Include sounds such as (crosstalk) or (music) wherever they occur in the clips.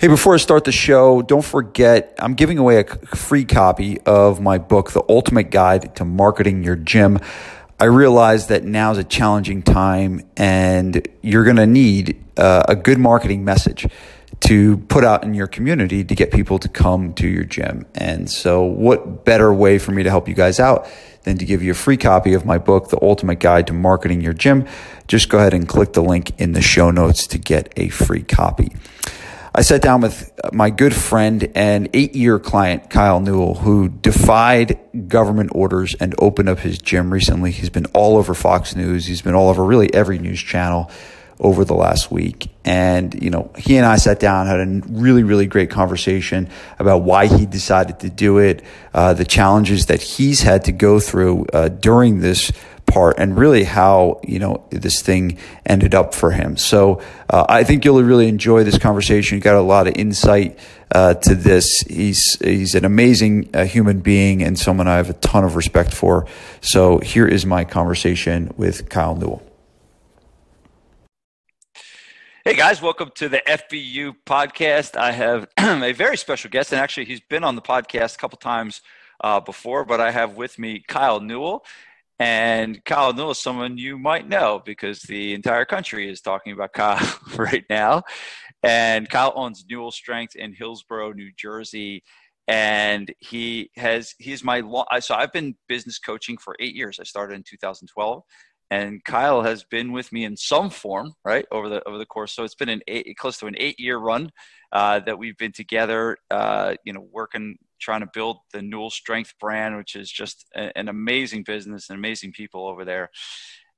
Hey, before I start the show, don't forget I'm giving away a free copy of my book, The Ultimate Guide to Marketing Your Gym. I realize that now is a challenging time and you're going to need uh, a good marketing message to put out in your community to get people to come to your gym. And so, what better way for me to help you guys out than to give you a free copy of my book, The Ultimate Guide to Marketing Your Gym? Just go ahead and click the link in the show notes to get a free copy. I sat down with my good friend and eight year client, Kyle Newell, who defied government orders and opened up his gym recently. He's been all over Fox News. He's been all over really every news channel over the last week. And, you know, he and I sat down, had a really, really great conversation about why he decided to do it, uh, the challenges that he's had to go through uh, during this part and really how you know this thing ended up for him. So uh, I think you'll really enjoy this conversation. You got a lot of insight uh, to this. He's he's an amazing uh, human being and someone I have a ton of respect for. So here is my conversation with Kyle Newell. Hey guys, welcome to the FBU podcast. I have (clears throat) a very special guest, and actually, he's been on the podcast a couple times uh, before, but I have with me Kyle Newell. And Kyle Newell is someone you might know because the entire country is talking about (laughs) Kyle right now. And Kyle owns Newell Strength in Hillsborough, New Jersey. And he has, he's my, so I've been business coaching for eight years. I started in 2012 and Kyle has been with me in some form, right, over the over the course. So it's been an eight, close to an eight year run uh, that we've been together, uh, you know, working trying to build the Newell Strength brand, which is just a, an amazing business and amazing people over there.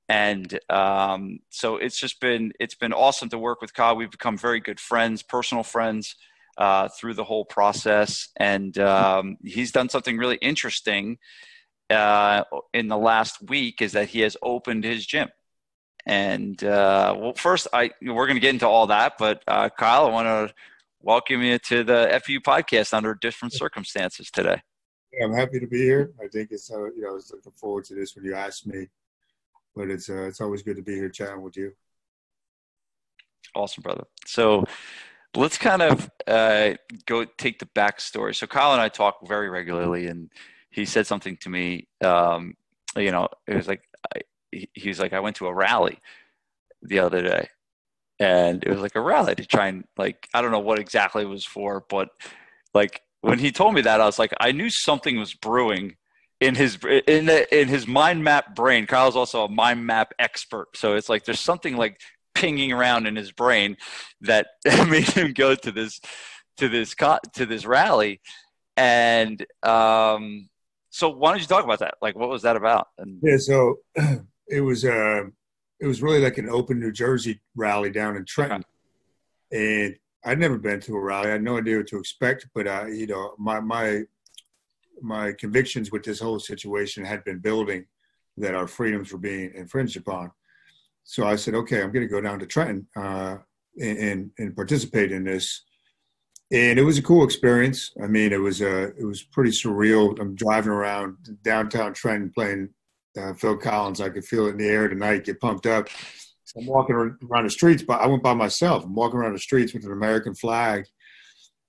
And um, so it's just been it's been awesome to work with Kyle. We've become very good friends, personal friends. Uh, through the whole process, and um, he's done something really interesting uh, in the last week is that he has opened his gym. And uh, well, first, I we're going to get into all that, but uh, Kyle, I want to welcome you to the FBU podcast under different circumstances today. Yeah, I'm happy to be here. I think it's uh, you know I was looking forward to this when you asked me, but it's uh, it's always good to be here chatting with you. Awesome, brother. So let's kind of uh, go take the backstory. So Kyle and I talk very regularly, and he said something to me. Um, you know, it was like I, he was like, I went to a rally the other day, and it was like a rally to try and like I don't know what exactly it was for, but like when he told me that, I was like, I knew something was brewing in his in the, in his mind map brain. Kyle's also a mind map expert, so it's like there's something like pinging around in his brain that (laughs) made him go to this to this to this rally, and um, so why don't you talk about that? Like, what was that about? And yeah, so (clears throat) it was uh, it was really like an open New Jersey rally down in Trenton, and I'd never been to a rally. I had no idea what to expect, but I, you know, my my my convictions with this whole situation had been building that our freedoms were being infringed upon. So I said, okay, I'm going to go down to Trenton uh, and, and, and participate in this and it was a cool experience. I mean, it was uh, it was pretty surreal. I'm driving around downtown Trenton playing uh, Phil Collins. I could feel it in the air tonight. Get pumped up. So I'm walking around the streets, but I went by myself. I'm walking around the streets with an American flag,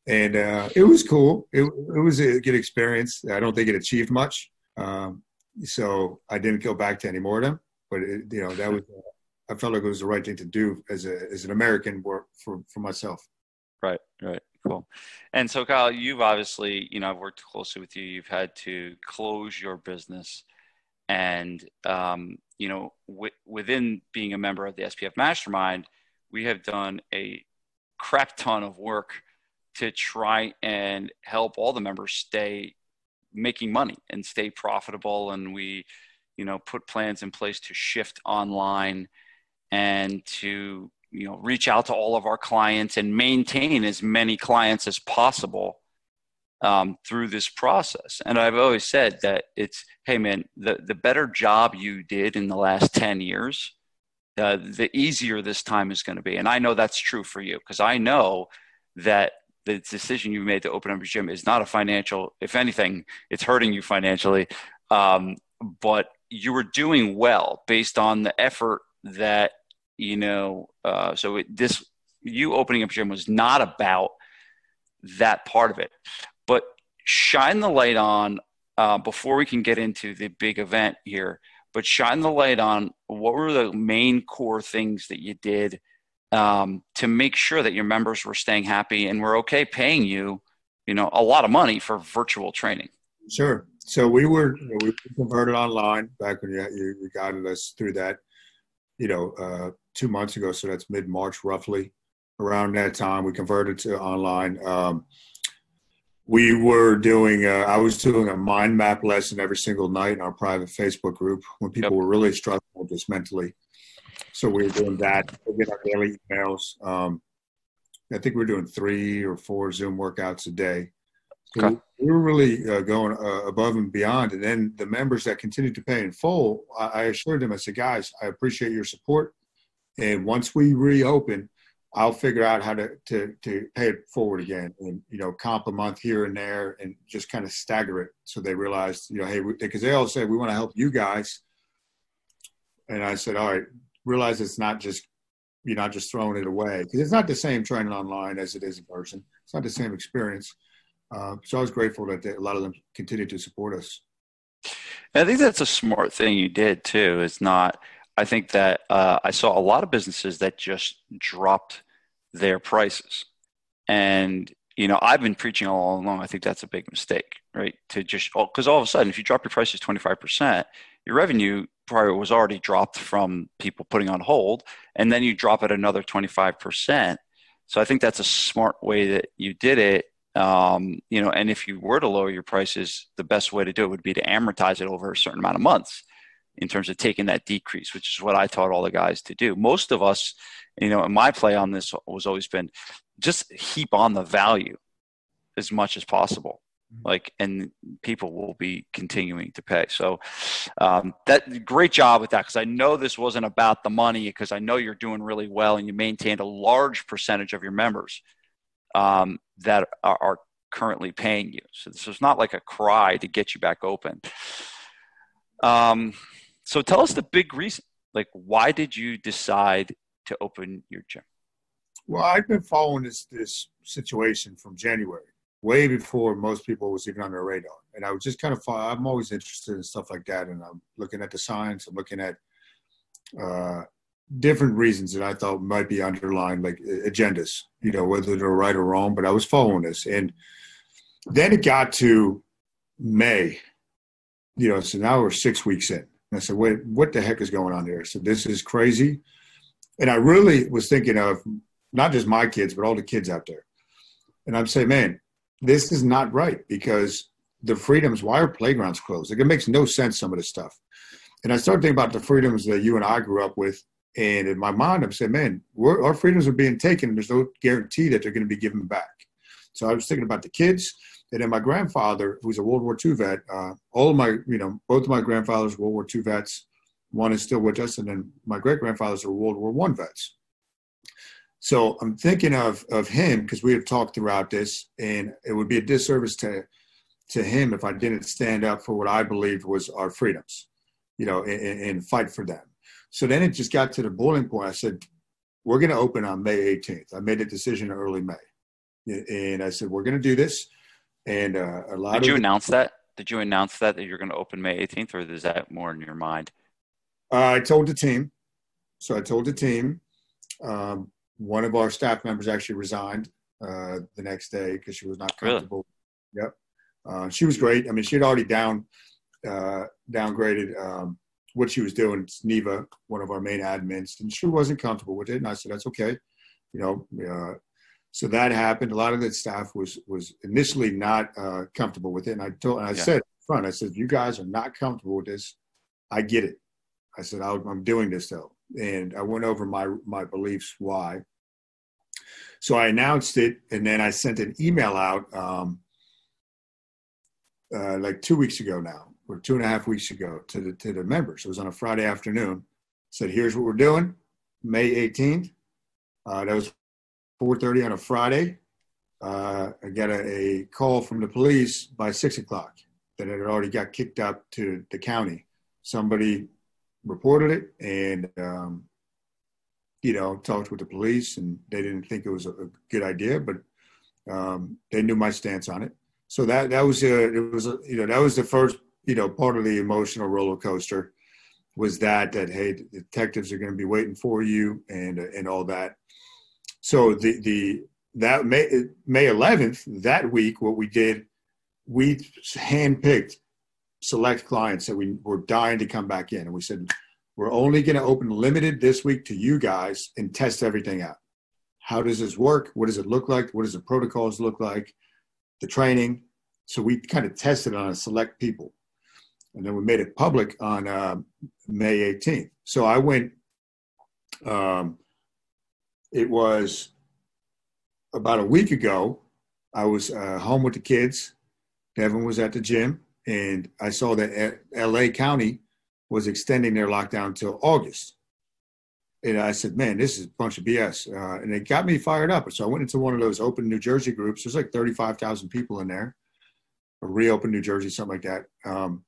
and uh, it was cool. It, it was a good experience. I don't think it achieved much, um, so I didn't go back to any more of them. But it, you know, that was I felt like it was the right thing to do as a as an American for for myself. Right, right. Cool. And so, Kyle, you've obviously, you know, I've worked closely with you. You've had to close your business. And, um, you know, w- within being a member of the SPF Mastermind, we have done a crap ton of work to try and help all the members stay making money and stay profitable. And we, you know, put plans in place to shift online and to you know reach out to all of our clients and maintain as many clients as possible um, through this process. And i've always said that it's hey man the, the better job you did in the last 10 years uh, the easier this time is going to be. And i know that's true for you because i know that the decision you made to open up your gym is not a financial if anything it's hurting you financially. Um, but you were doing well based on the effort that you know, uh, so it, this you opening up gym was not about that part of it. But shine the light on uh, before we can get into the big event here. But shine the light on what were the main core things that you did um, to make sure that your members were staying happy and were okay paying you, you know, a lot of money for virtual training. Sure. So we were you know, we converted online back when you, you, us through that, you know, uh, two months ago. So that's mid March roughly. Around that time, we converted to online. Um, we were doing uh, i was doing a mind map lesson every single night in our private facebook group when people yep. were really struggling just mentally so we were doing that we get our daily emails um, i think we are doing three or four zoom workouts a day so okay. we were really uh, going uh, above and beyond and then the members that continued to pay in full I, I assured them i said guys i appreciate your support and once we reopen I'll figure out how to, to, to pay it forward again and, you know, comp a month here and there and just kind of stagger it. So they realized, you know, hey, because they all said, we want to help you guys. And I said, all right, realize it's not just, you're not just throwing it away because it's not the same training online as it is in person. It's not the same experience. Uh, so I was grateful that they, a lot of them continued to support us. I think that's a smart thing you did too. It's not, I think that uh, I saw a lot of businesses that just dropped their prices. And, you know, I've been preaching all along, I think that's a big mistake, right? To just, because all of a sudden, if you drop your prices 25%, your revenue probably was already dropped from people putting on hold, and then you drop it another 25%. So I think that's a smart way that you did it. Um, you know, and if you were to lower your prices, the best way to do it would be to amortize it over a certain amount of months in terms of taking that decrease, which is what I taught all the guys to do. Most of us, you know, my play on this was always been just heap on the value as much as possible. Mm-hmm. Like, and people will be continuing to pay. So, um, that great job with that because I know this wasn't about the money because I know you're doing really well and you maintained a large percentage of your members um, that are, are currently paying you. So this was not like a cry to get you back open. Um, so tell us the big reason. Like, why did you decide to open your gym? Well, I've been following this this situation from January, way before most people was even on their radar. And I was just kind of I'm always interested in stuff like that, and I'm looking at the science. I'm looking at uh, different reasons that I thought might be underlying, like agendas. You know, whether they're right or wrong. But I was following this, and then it got to May. You know, so now we're six weeks in and I said, wait, what the heck is going on here? I said, this is crazy. And I really was thinking of not just my kids, but all the kids out there. And I'm saying, man, this is not right because the freedoms, why are playgrounds closed? Like it makes no sense, some of this stuff. And I started thinking about the freedoms that you and I grew up with. And in my mind, I'm saying, man, our freedoms are being taken. And There's no guarantee that they're going to be given back. So I was thinking about the kids. And then my grandfather, who's a World War II vet, uh, all of my, you know, both of my grandfathers were World War II vets. One is still with us, and then my great grandfathers are World War One vets. So I'm thinking of of him because we have talked throughout this, and it would be a disservice to to him if I didn't stand up for what I believed was our freedoms, you know, and, and fight for them. So then it just got to the boiling point. I said, "We're going to open on May 18th." I made a decision in early May, and I said, "We're going to do this." And uh, a lot. Did you announce that? Did you announce that that you're going to open May 18th, or is that more in your mind? Uh, I told the team. So I told the team. Um, one of our staff members actually resigned uh, the next day because she was not comfortable. Really? Yep. Uh, she was great. I mean, she had already down uh, downgraded um, what she was doing. It's Neva, one of our main admins, and she wasn't comfortable with it. And I said, "That's okay." You know, uh, so that happened. A lot of the staff was was initially not uh, comfortable with it, and I told, and I yeah. said up front, I said, you guys are not comfortable with this, I get it. I said, I'm doing this though, and I went over my my beliefs why. So I announced it, and then I sent an email out um, uh, like two weeks ago now, or two and a half weeks ago to the to the members. It was on a Friday afternoon. Said, here's what we're doing, May 18th. Uh, that was 4.30 on a Friday. Uh, I got a, a, call from the police by 6 o'clock that it had already got kicked up to the county. Somebody reported it and, um, you know, talked with the police and they didn't think it was a, a good idea, but Um, they knew my stance on it. So that that was a, it was a, you know that was the first you know part of the emotional roller coaster was that that hey detectives are going to be waiting for you and and all that. So the the that May May 11th that week what we did we handpicked select clients that we were dying to come back in and we said we're only going to open limited this week to you guys and test everything out. How does this work? What does it look like? What does the protocols look like? The training. So we kind of tested on a select people. And then we made it public on uh, May 18th. So I went, um, it was about a week ago. I was uh, home with the kids. Devin was at the gym, and I saw that LA County was extending their lockdown till August. And I said, man, this is a bunch of BS. Uh, and it got me fired up. So I went into one of those open New Jersey groups. There's like 35,000 people in there, reopen New Jersey, something like that. Um,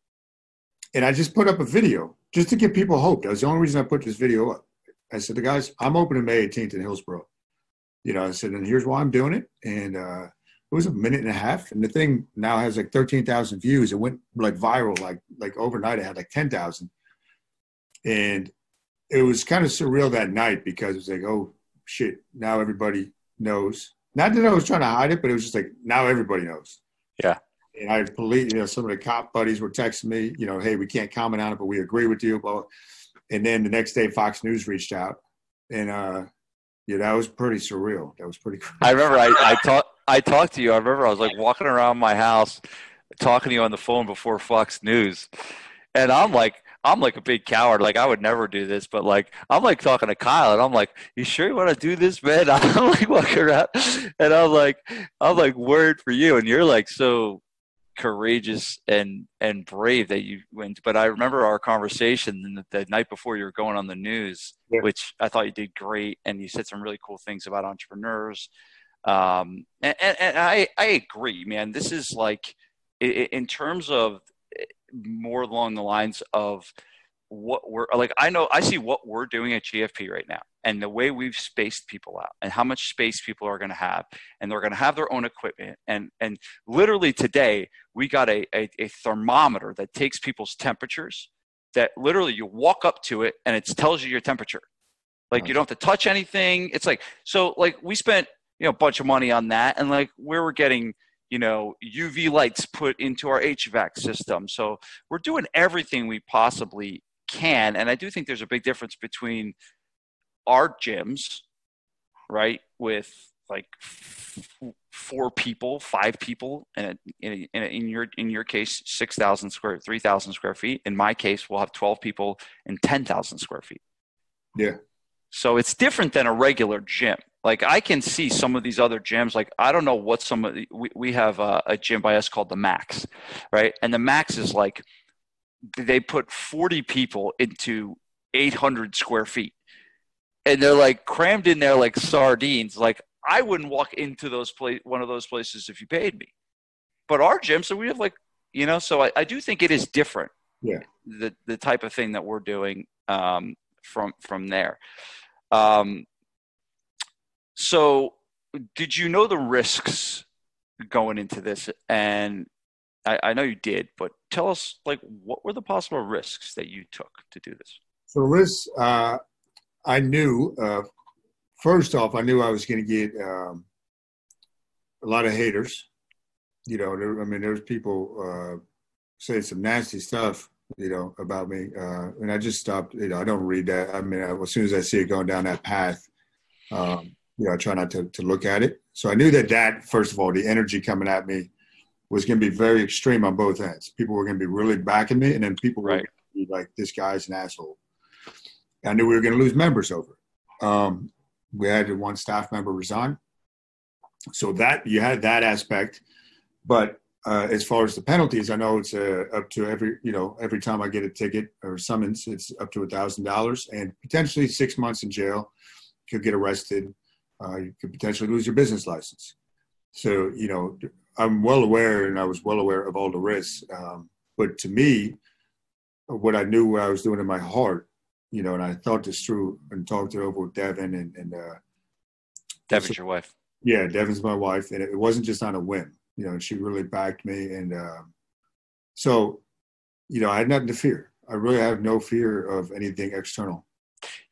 and I just put up a video just to give people hope. That was the only reason I put this video up. I said, the guys, I'm opening May 18th in Hillsborough. You know, I said, and here's why I'm doing it. And uh, it was a minute and a half, and the thing now has like thirteen thousand views. It went like viral, like like overnight. It had like ten thousand, and it was kind of surreal that night because it was like, oh shit, now everybody knows. Not that I was trying to hide it, but it was just like now everybody knows. Yeah. And I police, you know, some of the cop buddies were texting me, you know, hey, we can't comment on it, but we agree with you. Blah. And then the next day, Fox News reached out, and uh, yeah, that was pretty surreal. That was pretty. Crazy. I remember I I talked I talked to you. I remember I was like walking around my house, talking to you on the phone before Fox News, and I'm like, I'm like a big coward. Like I would never do this, but like I'm like talking to Kyle, and I'm like, "You sure you want to do this, man?" (laughs) I'm like walking around, and I'm like, I'm like worried for you, and you're like so courageous and and brave that you went. But I remember our conversation the, the night before you were going on the news, yeah. which I thought you did great, and you said some really cool things about entrepreneurs um, and, and, and I, I agree, man. This is like, in terms of eh, more along the lines of what we're like, I know I see what we're doing at GFP right now and the way we've spaced people out and how much space people are going to have and they're going to have their own equipment. And and literally today we got a, a, a, thermometer that takes people's temperatures that literally you walk up to it and it tells you your temperature. Like you don't have to touch anything. It's like so like we spent you know a bunch of money on that and like we were getting you know uv lights put into our hvac system. So we're doing everything we possibly can and i do think there's a big difference between our gyms right with like four people five people and in, in, in, your in your case 6000 square 3000 square feet in my case we'll have 12 people and 10000 square feet yeah so it's different than a regular gym like I can see some of these other gyms. Like I don't know what some of the, we we have a, a gym by us called the Max, right? And the Max is like they put 40 people into 800 square feet, and they're like crammed in there like sardines. Like I wouldn't walk into those place one of those places if you paid me. But our gym, so we have like you know, so I, I do think it is different. Yeah. The the type of thing that we're doing um, from from there. Um, so, did you know the risks going into this? And I, I know you did, but tell us, like, what were the possible risks that you took to do this? So, risks, uh, I knew. Uh, first off, I knew I was going to get um, a lot of haters. You know, there, I mean, there's people uh, saying some nasty stuff you know, about me. Uh, and I just stopped, you know, I don't read that. I mean, I, as soon as I see it going down that path, um, you know, I try not to, to look at it. So I knew that that, first of all, the energy coming at me was going to be very extreme on both ends. People were going to be really backing me, and then people right. were be like, this guy's an asshole. I knew we were going to lose members over it. Um, we had one staff member resign. So that you had that aspect. But uh, as far as the penalties, I know it's uh, up to every, you know, every time I get a ticket or summons, it's up to a thousand dollars and potentially six months in jail. Could get arrested uh, you could potentially lose your business license. So, you know, I'm well aware and I was well aware of all the risks. Um, but to me, what I knew what I was doing in my heart, you know, and I thought this through and talked it over with Devin and, and uh, Devin's your wife. Yeah, Devin's my wife, and it wasn't just on a whim. You know, she really backed me, and uh, so you know, I had nothing to fear. I really have no fear of anything external.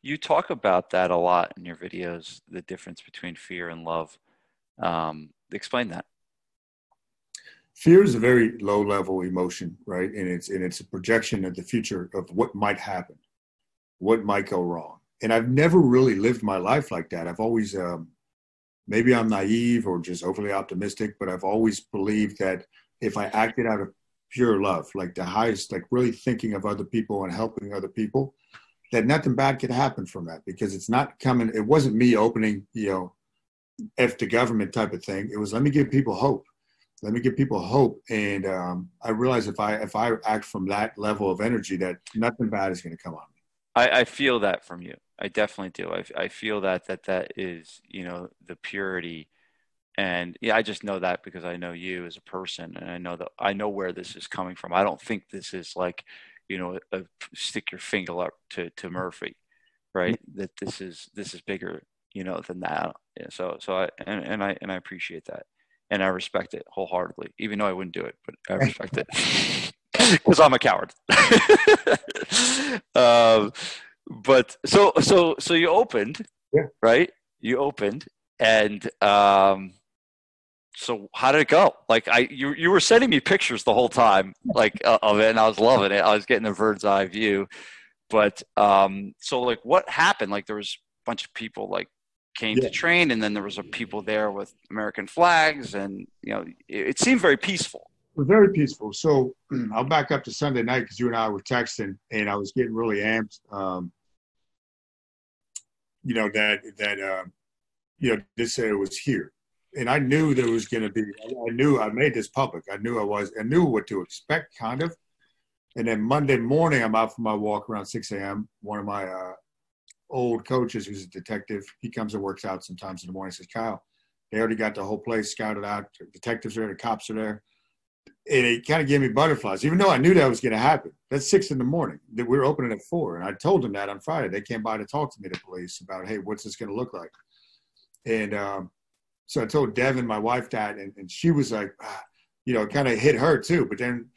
You talk about that a lot in your videos, the difference between fear and love. Um, explain that. Fear is a very low level emotion, right? And it's and it's a projection of the future of what might happen, what might go wrong. And I've never really lived my life like that. I've always um, maybe I'm naive or just overly optimistic, but I've always believed that if I acted out of pure love, like the highest, like really thinking of other people and helping other people, that nothing bad could happen from that because it's not coming. It wasn't me opening, you know, F the government type of thing. It was let me give people hope. Let me give people hope. And um, I realize if I if I act from that level of energy, that nothing bad is going to come on me. I, I feel that from you. I definitely do. I, I feel that that that is you know the purity and yeah i just know that because i know you as a person and i know that i know where this is coming from i don't think this is like you know a, a stick your finger up to to murphy right (laughs) that this is this is bigger you know than that yeah, so so i and, and i and i appreciate that and i respect it wholeheartedly even though i wouldn't do it but i respect it (laughs) because i'm a coward (laughs) um, but so so so you opened yeah. right you opened and um so how did it go? Like I, you, you were sending me pictures the whole time, like uh, of it, and I was loving it. I was getting the bird's eye view. But um, so like, what happened? Like there was a bunch of people like came yeah. to train, and then there was a people there with American flags, and you know, it, it seemed very peaceful. Very peaceful. So (clears throat) I'll back up to Sunday night because you and I were texting, and I was getting really amped. Um, you know that that uh, you know this uh, was here and I knew there was going to be. I knew I made this public. I knew I was. I knew what to expect, kind of. And then Monday morning, I'm out for my walk around 6 a.m. One of my uh, old coaches, who's a detective, he comes and works out sometimes in the morning. Says, "Kyle, they already got the whole place scouted out. Detectives are there, the cops are there." And it kind of gave me butterflies, even though I knew that was going to happen. That's six in the morning. That We were opening at four, and I told them that on Friday. They came by to talk to me, the police, about, "Hey, what's this going to look like?" And um, so I told Devin, my wife, that, and, and she was like, ah, you know, it kind of hit her too. But then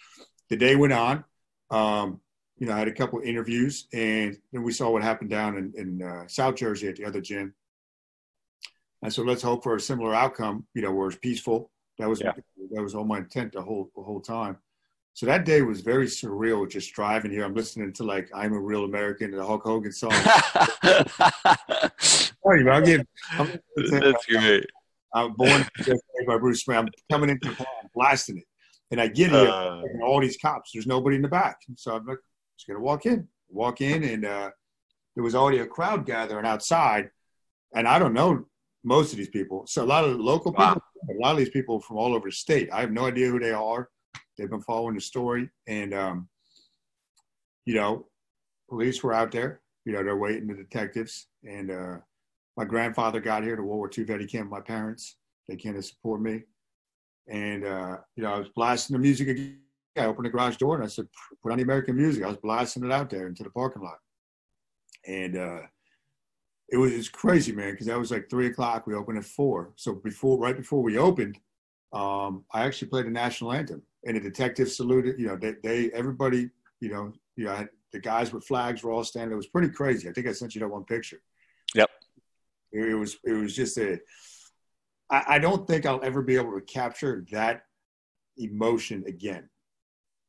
the day went on. Um, you know, I had a couple of interviews, and then we saw what happened down in, in uh, South Jersey at the other gym. And so let's hope for a similar outcome. You know, where it's peaceful. That was yeah. that was all my intent the whole the whole time. So that day was very surreal. Just driving here, I'm listening to like "I'm a Real American" the Hulk Hogan song. (laughs) Sorry, I'll give. I'm, That's great. I'm born by Bruce Spring. I'm coming into the blasting it. And I get here, uh, all these cops. There's nobody in the back. So I'm like, just going to walk in. Walk in, and uh, there was already a crowd gathering outside. And I don't know most of these people. So a lot of local wow. people, a lot of these people from all over the state. I have no idea who they are. They've been following the story. And, um, you know, police were out there. You know, they're waiting, the detectives. And, uh, my grandfather got here to World War II vet. He came with my parents. They came to support me. And, uh, you know, I was blasting the music again. I opened the garage door and I said, put on the American music. I was blasting it out there into the parking lot. And uh, it was, it was crazy, man, because that was like three o'clock. We opened at four. So before, right before we opened, um, I actually played the national anthem. And the detectives saluted, you know, they, they everybody, you know, you know, the guys with flags were all standing. It was pretty crazy. I think I sent you that one picture. Yep. It was it was just a. I, I don't think I'll ever be able to capture that emotion again.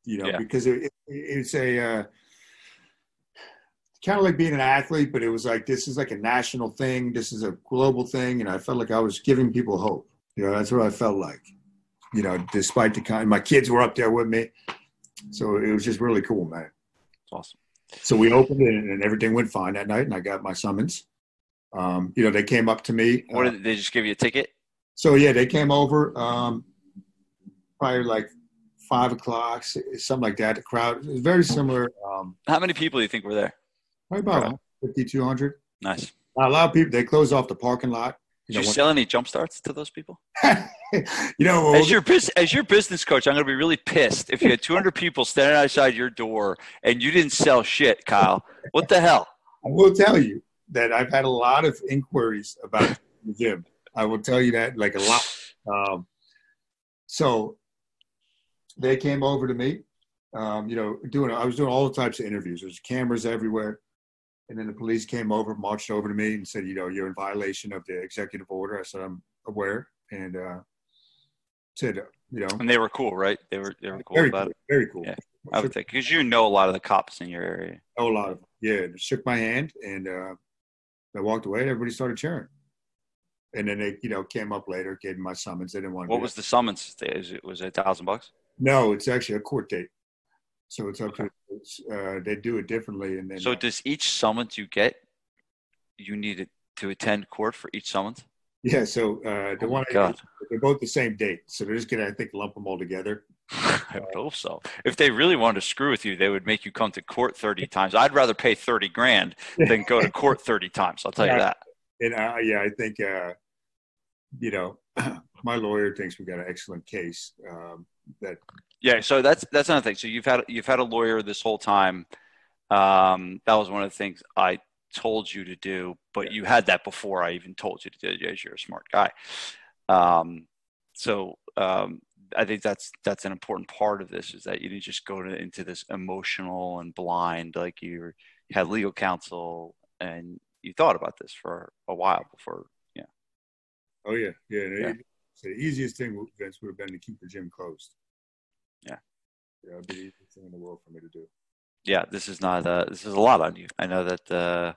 You know, yeah. because it, it, it's a uh, kind of like being an athlete, but it was like this is like a national thing. This is a global thing, and I felt like I was giving people hope. You know, that's what I felt like. You know, despite the kind, my kids were up there with me, so it was just really cool, man. It's Awesome. So we opened it, and everything went fine that night, and I got my summons. Um, you know, they came up to me. What did they just give you a ticket? So yeah, they came over. Um, probably like five o'clock, something like that. The crowd was very similar. Um, How many people do you think were there? Probably about 5,200. Nice. a lot of people. They closed off the parking lot. Did you, know, you sell any jump starts to those people? (laughs) you know, as your business as your business coach, I'm going to be really pissed if you had 200 (laughs) people standing outside your door and you didn't sell shit, Kyle. What the hell? I will tell you that I've had a lot of inquiries about the gym. I will tell you that like a lot. (sighs) Um, so they came over to me, um, you know, doing, I was doing all types of interviews. There's cameras everywhere. And then the police came over, marched over to me and said, you know, you're in violation of the executive order. I said, I'm aware. And, uh, said, you know, And they were cool, right? They were they were cool very about cool, it. very cool. Yeah. I would think because you know a lot of the cops in your area. a lot of them. Yeah, they shook my hand and uh, I walked away. and Everybody started cheering, and then they, you know, came up later, gave me my summons. They didn't want to. What was the summons? Is it was it a thousand bucks? No, it's actually a court date, so it's up to. Uh, they do it differently, and then So does each summons you get, you need to attend court for each summons? yeah. So uh, the Oh one I- they're both the same date, so they're just gonna, I think, lump them all together. (laughs) I would hope so. If they really wanted to screw with you, they would make you come to court 30 (laughs) times. I'd rather pay 30 grand than go to court 30 times. I'll tell you that. And uh, yeah, I think uh, you know, (clears throat) my lawyer thinks we've got an excellent case. Um, that Yeah, so that's that's another thing. So you've had you've had a lawyer this whole time. Um, that was one of the things I told you to do, but Yeah. you had that before I even told you to do it. As you're a smart guy. Um, so um, I think that's that's an important part of this is that you didn't just go to, into this emotional and blind like you, had legal counsel and you thought about this for a while before. Yeah. oh yeah, yeah. Yeah. it- so the easiest thing, Vince, would have been to keep the gym closed. Yeah. Yeah, it'd be the easiest thing in the world for me to do. yeah, this is not uh this is a lot on you. I know that uh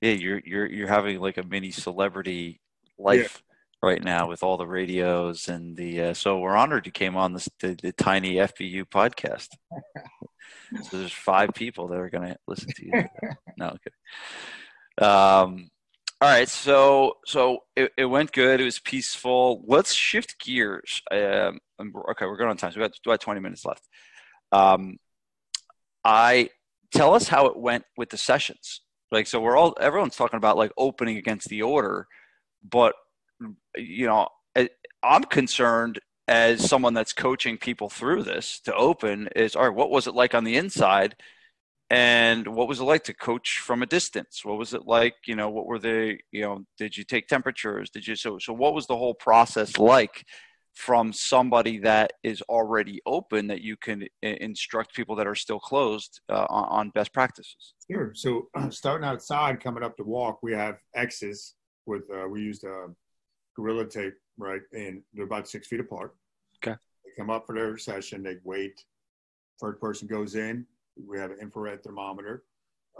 yeah, you're you're you're having like a mini celebrity life right now with all the radios and the uh, so we're honored you came on this the, the tiny FBU podcast. (laughs) so there's five people that are going to listen to you. no, okay. Um all right, so so it, it went good. It was peaceful. Let's shift gears. Um, okay, we're going on time. So we got, we got 20 minutes left. Um, I tell us how it went with the sessions. Like, so we're all everyone's talking about like opening against the order, but you know, I'm concerned as someone that's coaching people through this to open is all right. What was it like on the inside, and what was it like to coach from a distance? What was it like? You know, what were the you know? Did you take temperatures? Did you so so? What was the whole process like? from somebody that is already open that you can instruct people that are still closed uh, on, on best practices. Sure. So (clears throat) starting outside, coming up to walk, we have X's with uh, we used uh, gorilla tape, right? And they're about six feet apart. Okay. They come up for their session. They wait. Third person goes in. We have an infrared thermometer.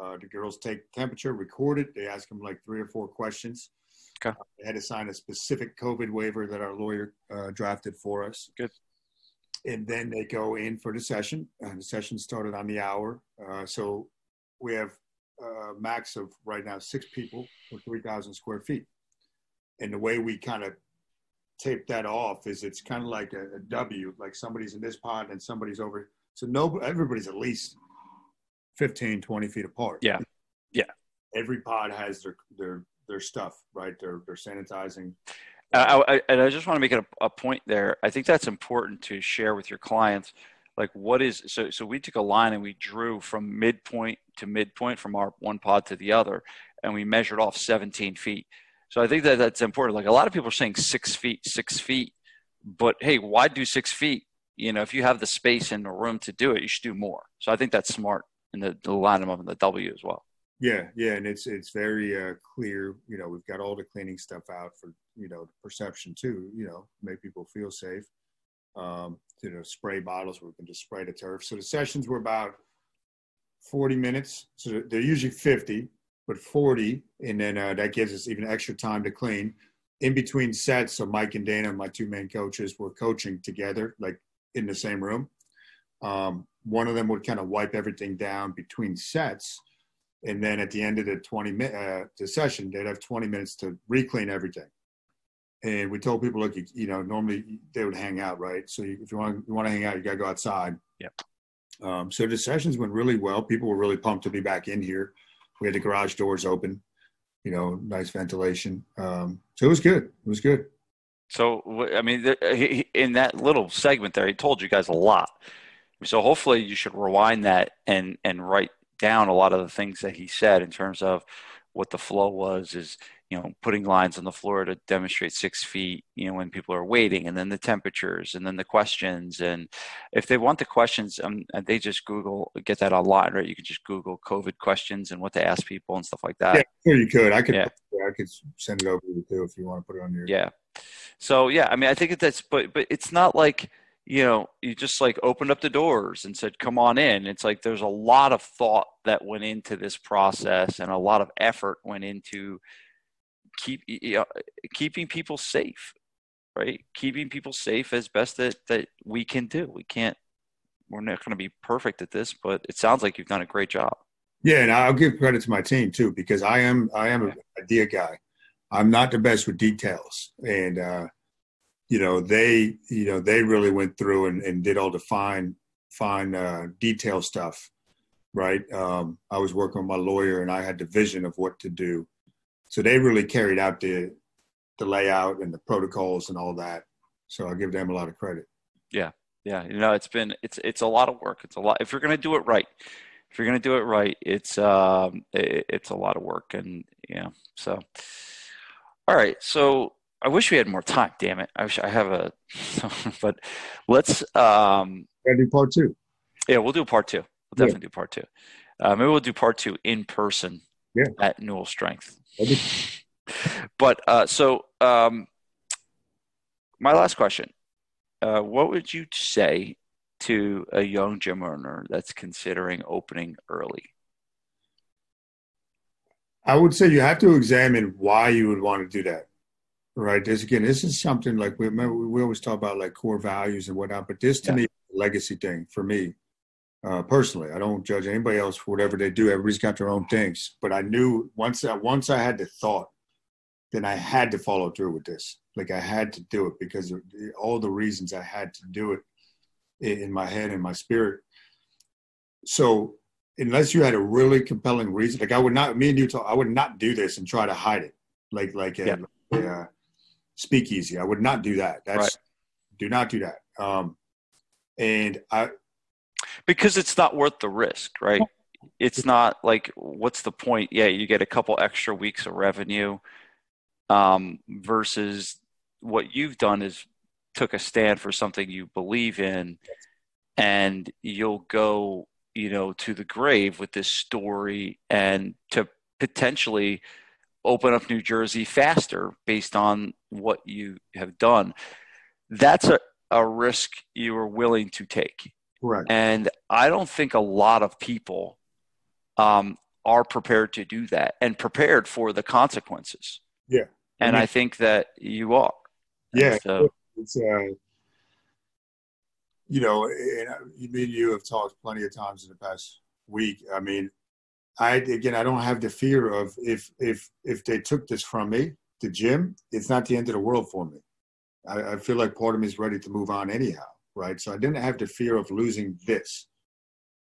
Uh, the girls take temperature, record it. They ask them like three or four questions. Okay. Uh, they had to sign a specific COVID waiver that our lawyer uh, drafted for us. Good. And then they go in for the session. Uh, the session started on the hour. Uh, so we have a max of right now six people for 3,000 square feet. And the way we kind of tape that off is it's kind of like a, a W, like somebody's in this pod and somebody's over. So no, everybody's at least 15, 20 feet apart. Yeah. Yeah. Every pod has their their their stuff, right? They're they're sanitizing. Uh, I, I, and I just want to make it a, a point there. I think that's important to share with your clients. Like, what is so? So we took a line and we drew from midpoint to midpoint from our one pod to the other, and we measured off 17 feet. So I think that that's important. Like a lot of people are saying six feet, six feet, but hey, why do six feet? You know, if you have the space and the room to do it, you should do more. So I think that's smart, and the, to line them up in the W as well. Yeah, yeah, and it's it's very uh, clear. You know, we've got all the cleaning stuff out for you know perception too. You know, make people feel safe. Um, you know, spray bottles where we can just spray the turf. So the sessions were about forty minutes. So they're usually fifty, but forty, and then uh, that gives us even extra time to clean. In between sets, so Mike and Dana, my two main coaches, were coaching together, like in the same room. Um, one of them would kind of wipe everything down between sets and then at the end of the 20 minute uh, the session they'd have 20 minutes to re-clean everything. And we told people look you, you know normally they would hang out right? So you, if you want you want to hang out you got to go outside. Yep. um, so the sessions went really well. People were really pumped to be back in here. We had the garage doors open you know nice ventilation. Um, so it was good. It was good. So I mean, in that little segment there, he told you guys a lot. So hopefully, you should rewind that and and write down a lot of the things that he said in terms of what the flow was. Is you know, putting lines on the floor to demonstrate six feet, you know, when people are waiting, and then the temperatures, and then the questions. And if they want the questions, um, they just Google, get that online, right? You can just Google COVID questions and what to ask people and stuff like that. Yeah, sure you could. I could, yeah. I could send it over to you too if you want to put it on your. Yeah. So yeah, I mean, I think that's, but but it's not like you know you just like opened up the doors and said come on in it's like there's a lot of thought that went into this process and a lot of effort went into keep you know, keeping people safe, right? Keeping people safe as best that that we can do. We can't. We're not going to be perfect at this, but it sounds like you've done a great job. Yeah, and I'll give credit to my team too because I am I am an idea guy. I'm not the best with details, and uh, you know they you know they really went through and, and did all the fine fine uh, detail stuff. Right, um, I was working with my lawyer, and I had the vision of what to do, so they really carried out the the layout and the protocols and all that. So I give them a lot of credit. Yeah, yeah. You know, it's been it's it's a lot of work. It's a lot. If you're going to do it right, if you're going to do it right, it's um it, it's a lot of work, and yeah so. All right, so I wish we had more time. Damn it! I wish I have a, (laughs) but let's. um Gotta do part two. Yeah, we'll do part two. We'll definitely yeah. do part two. Uh, maybe we'll do part two in person yeah. at Newell Strength (laughs) but uh, so um, my last question: uh, What would you say to a young gym owner that's considering opening early? I would say you have to examine why you would want to do that. Right. This again, this is something like we remember we always talk about like core values and whatnot, but this to yeah. me legacy thing for me uh, personally. I don't judge anybody else for whatever they do. Everybody's got their own things. But I knew once that once I had the thought, then I had to follow through with this. Like I had to do it because all the reasons I had to do it in my head and my spirit. So unless you had a really compelling reason, like I would not, me and you talk, I would not do this and try to hide it, like like a, yeah. a speakeasy. I would not do that. That's right. do not do that. Um, and I because it's not worth the risk, right? It's not like what's the point? Yeah, you get a couple extra weeks of revenue um, versus what you've done is took a stand for something you believe in, and you'll go, you know, to the grave with this story and to potentially open up New Jersey faster based on what you have done. That's a, a risk you are willing to take. Right. And I don't think a lot of people um, are prepared to do that and prepared for the consequences. Yeah. And I, mean, I think that you are. Yeah. So, it's, uh, you know, and me and you have talked plenty of times in the past week. I mean, I again, I don't have the fear of if if if they took this from me, the gym, it's not the end of the world for me. I, I feel like part of me is ready to move on anyhow right? So I didn't have the fear of losing this.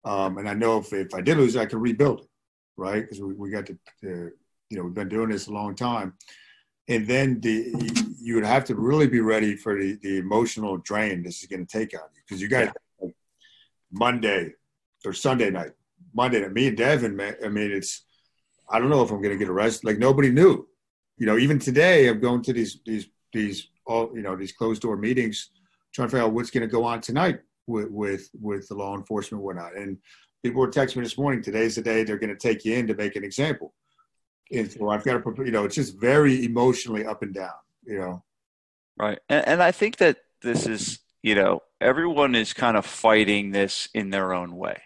Um, and I know if, if I did lose it, I could rebuild it, right? Because we, we got to, to, you know, we've been doing this a long time. And then the you would have to really be ready for the, the emotional drain this is going to take on you because you got yeah. Monday or Sunday night, Monday night. Me and Devin, man, I mean, it's I don't know if I'm going to get arrested. Like nobody knew, you know. Even today, I'm going to these these these all you know these closed door meetings trying to figure out what's going to go on tonight with with with the law enforcement whatnot. And people were texting me this morning. Today's the day they're going to take you in to make an example. And so I've got to, you know, it's just very emotionally up and down. You know, right. And, and I think that this is, you know, everyone is kind of fighting this in their own way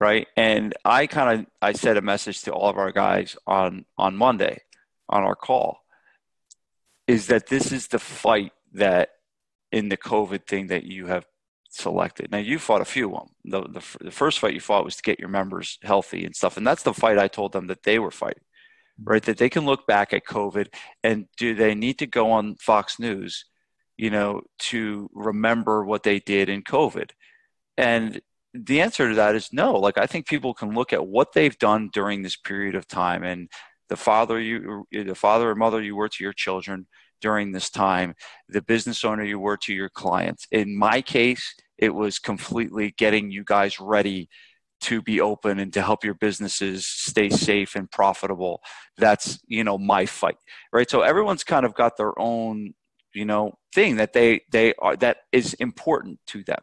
right and i kind of i sent a message to all of our guys on on monday on our call is that this is the fight that in the COVID thing that you have selected. Now you fought a few of them. The, the, the, first fight you fought was to get your members healthy and stuff. And that's the fight I told them that they were fighting, right? That they can look back at COVID and do they need to go on Fox News, you know, to remember what they did in COVID? And the answer to that is no. Like I think people can look at what they've done during this period of time and the father you, uh, the father or mother you were to your children, during this time, the business owner you were to your clients. In my case, it was completely getting you guys ready to be open and to help your businesses stay safe and profitable. That's, you know, my fight, right? So everyone's kind of got their own, you know, thing that they, they are, that is important to them.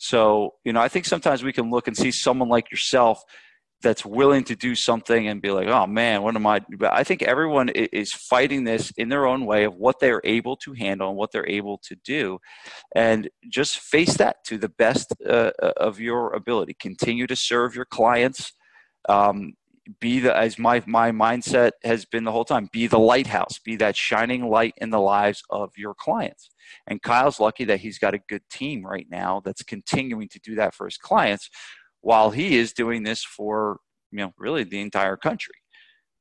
So, you know, I think sometimes we can look and see someone like yourself that's willing to do something and be like, oh man, what am I? But I think everyone is fighting this in their own way of what they're able to handle and what they're able to do. And just face that to the best uh, uh, of your ability. Continue to serve your clients. Um, be the as my my mindset has been the whole time be the lighthouse be that shining light in the lives of your clients and kyle's lucky that he's got a good team right now that's continuing to do that for his clients while he is doing this for you know really the entire country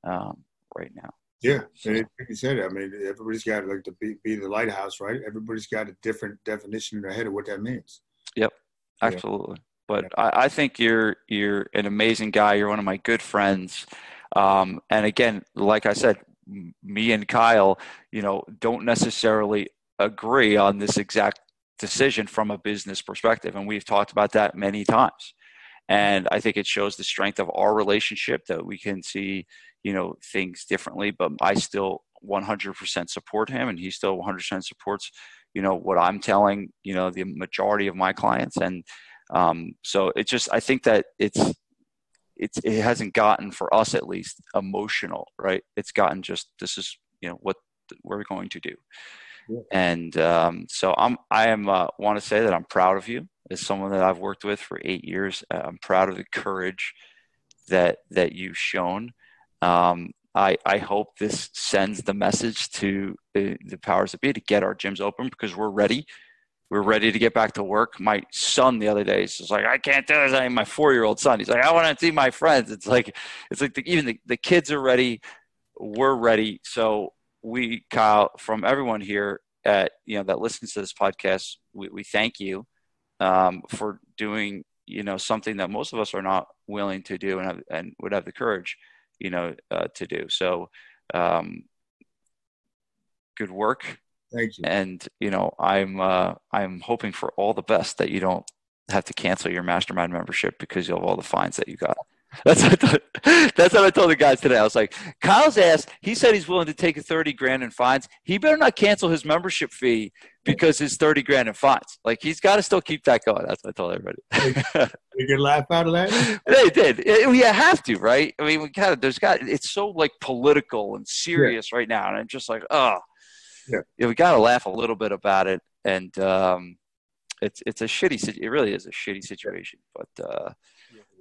um, right now. Yeah, and it, like you said, I mean, everybody's got like to be, be the lighthouse, right? Everybody's got a different definition in their head of what that means. Yep, absolutely. Yeah. But. I, I, think you're you're an amazing guy. You're one of my good friends. Um, and again, like I said, me and Kyle, you know, don't necessarily agree on this exact decision from a business perspective, and we've talked about that many times and i think it shows the strength of our relationship that we can see you know things differently but i still 100% support him and he still 100% supports you know what i'm telling you know the majority of my clients and um, so it just i think that it's it's it hasn't gotten for us at least emotional right it's gotten just this is you know what we're going to do yeah. and um, so i'm i am uh, want to say that i'm proud of you as someone that I've worked with for eight years. Uh, I'm proud of the courage that that you've shown. Um, I, I hope this sends the message to the, the powers that be to get our gyms open because we're ready. We're ready to get back to work. My son the other day is like, I can't do this. I mean, my four year old son. He's like, I want to see my friends. It's like, it's like the, even the, the kids are ready. We're ready. So we, Kyle, from everyone here at you know that listens to this podcast, we, we thank you um, for doing you know something that most of us are not willing to do and have, and would have the courage you know uh, to do so um, good work thank you and you know i'm uh, i'm hoping for all the best that you don't have to cancel your mastermind membership because you have all the fines that you got (laughs) that's what, I that's what I told the guys today. I was like, Kyle's ass. He said he's willing to take a thirty grand in fines. He better not cancel his membership fee because his thirty grand in fines. Like he's got to still keep that going. That's what I told everybody. (laughs) you get a laugh out of that? they did. It, we have to, right? I mean, we kind of. There's got. It's so like political and serious yeah. right now, and I'm just like, oh, yeah. yeah we got to laugh a little bit about it, and um, it's it's a shitty. It really is a shitty situation, but. Uh,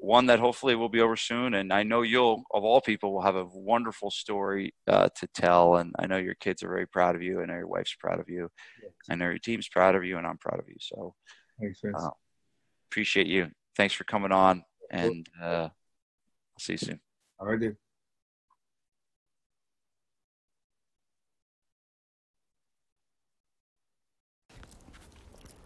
one that hopefully will be over soon. And I know you'll, of all people, will have a wonderful story uh, to tell. And I know your kids are very proud of you. I know your wife's proud of you. Yes. I know your team's proud of you, and I'm proud of you. So, uh, appreciate you. Thanks for coming on, and uh, I'll see you soon. All right, dude.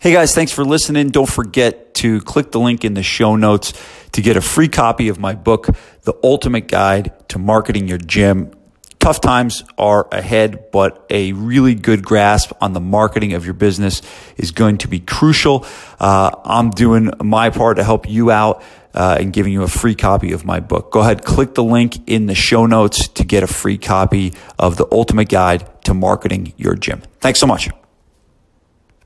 Hey guys, thanks for listening. Don't forget to click the link in the show notes to get a free copy of my book, The Ultimate Guide to Marketing Your Gym. Tough times are ahead, but a really good grasp on the marketing of your business is going to be crucial. Uh, I'm doing my part to help you out uh, and giving you a free copy of my book. Go ahead, click the link in the show notes to get a free copy of The Ultimate Guide to Marketing Your Gym. Thanks so much.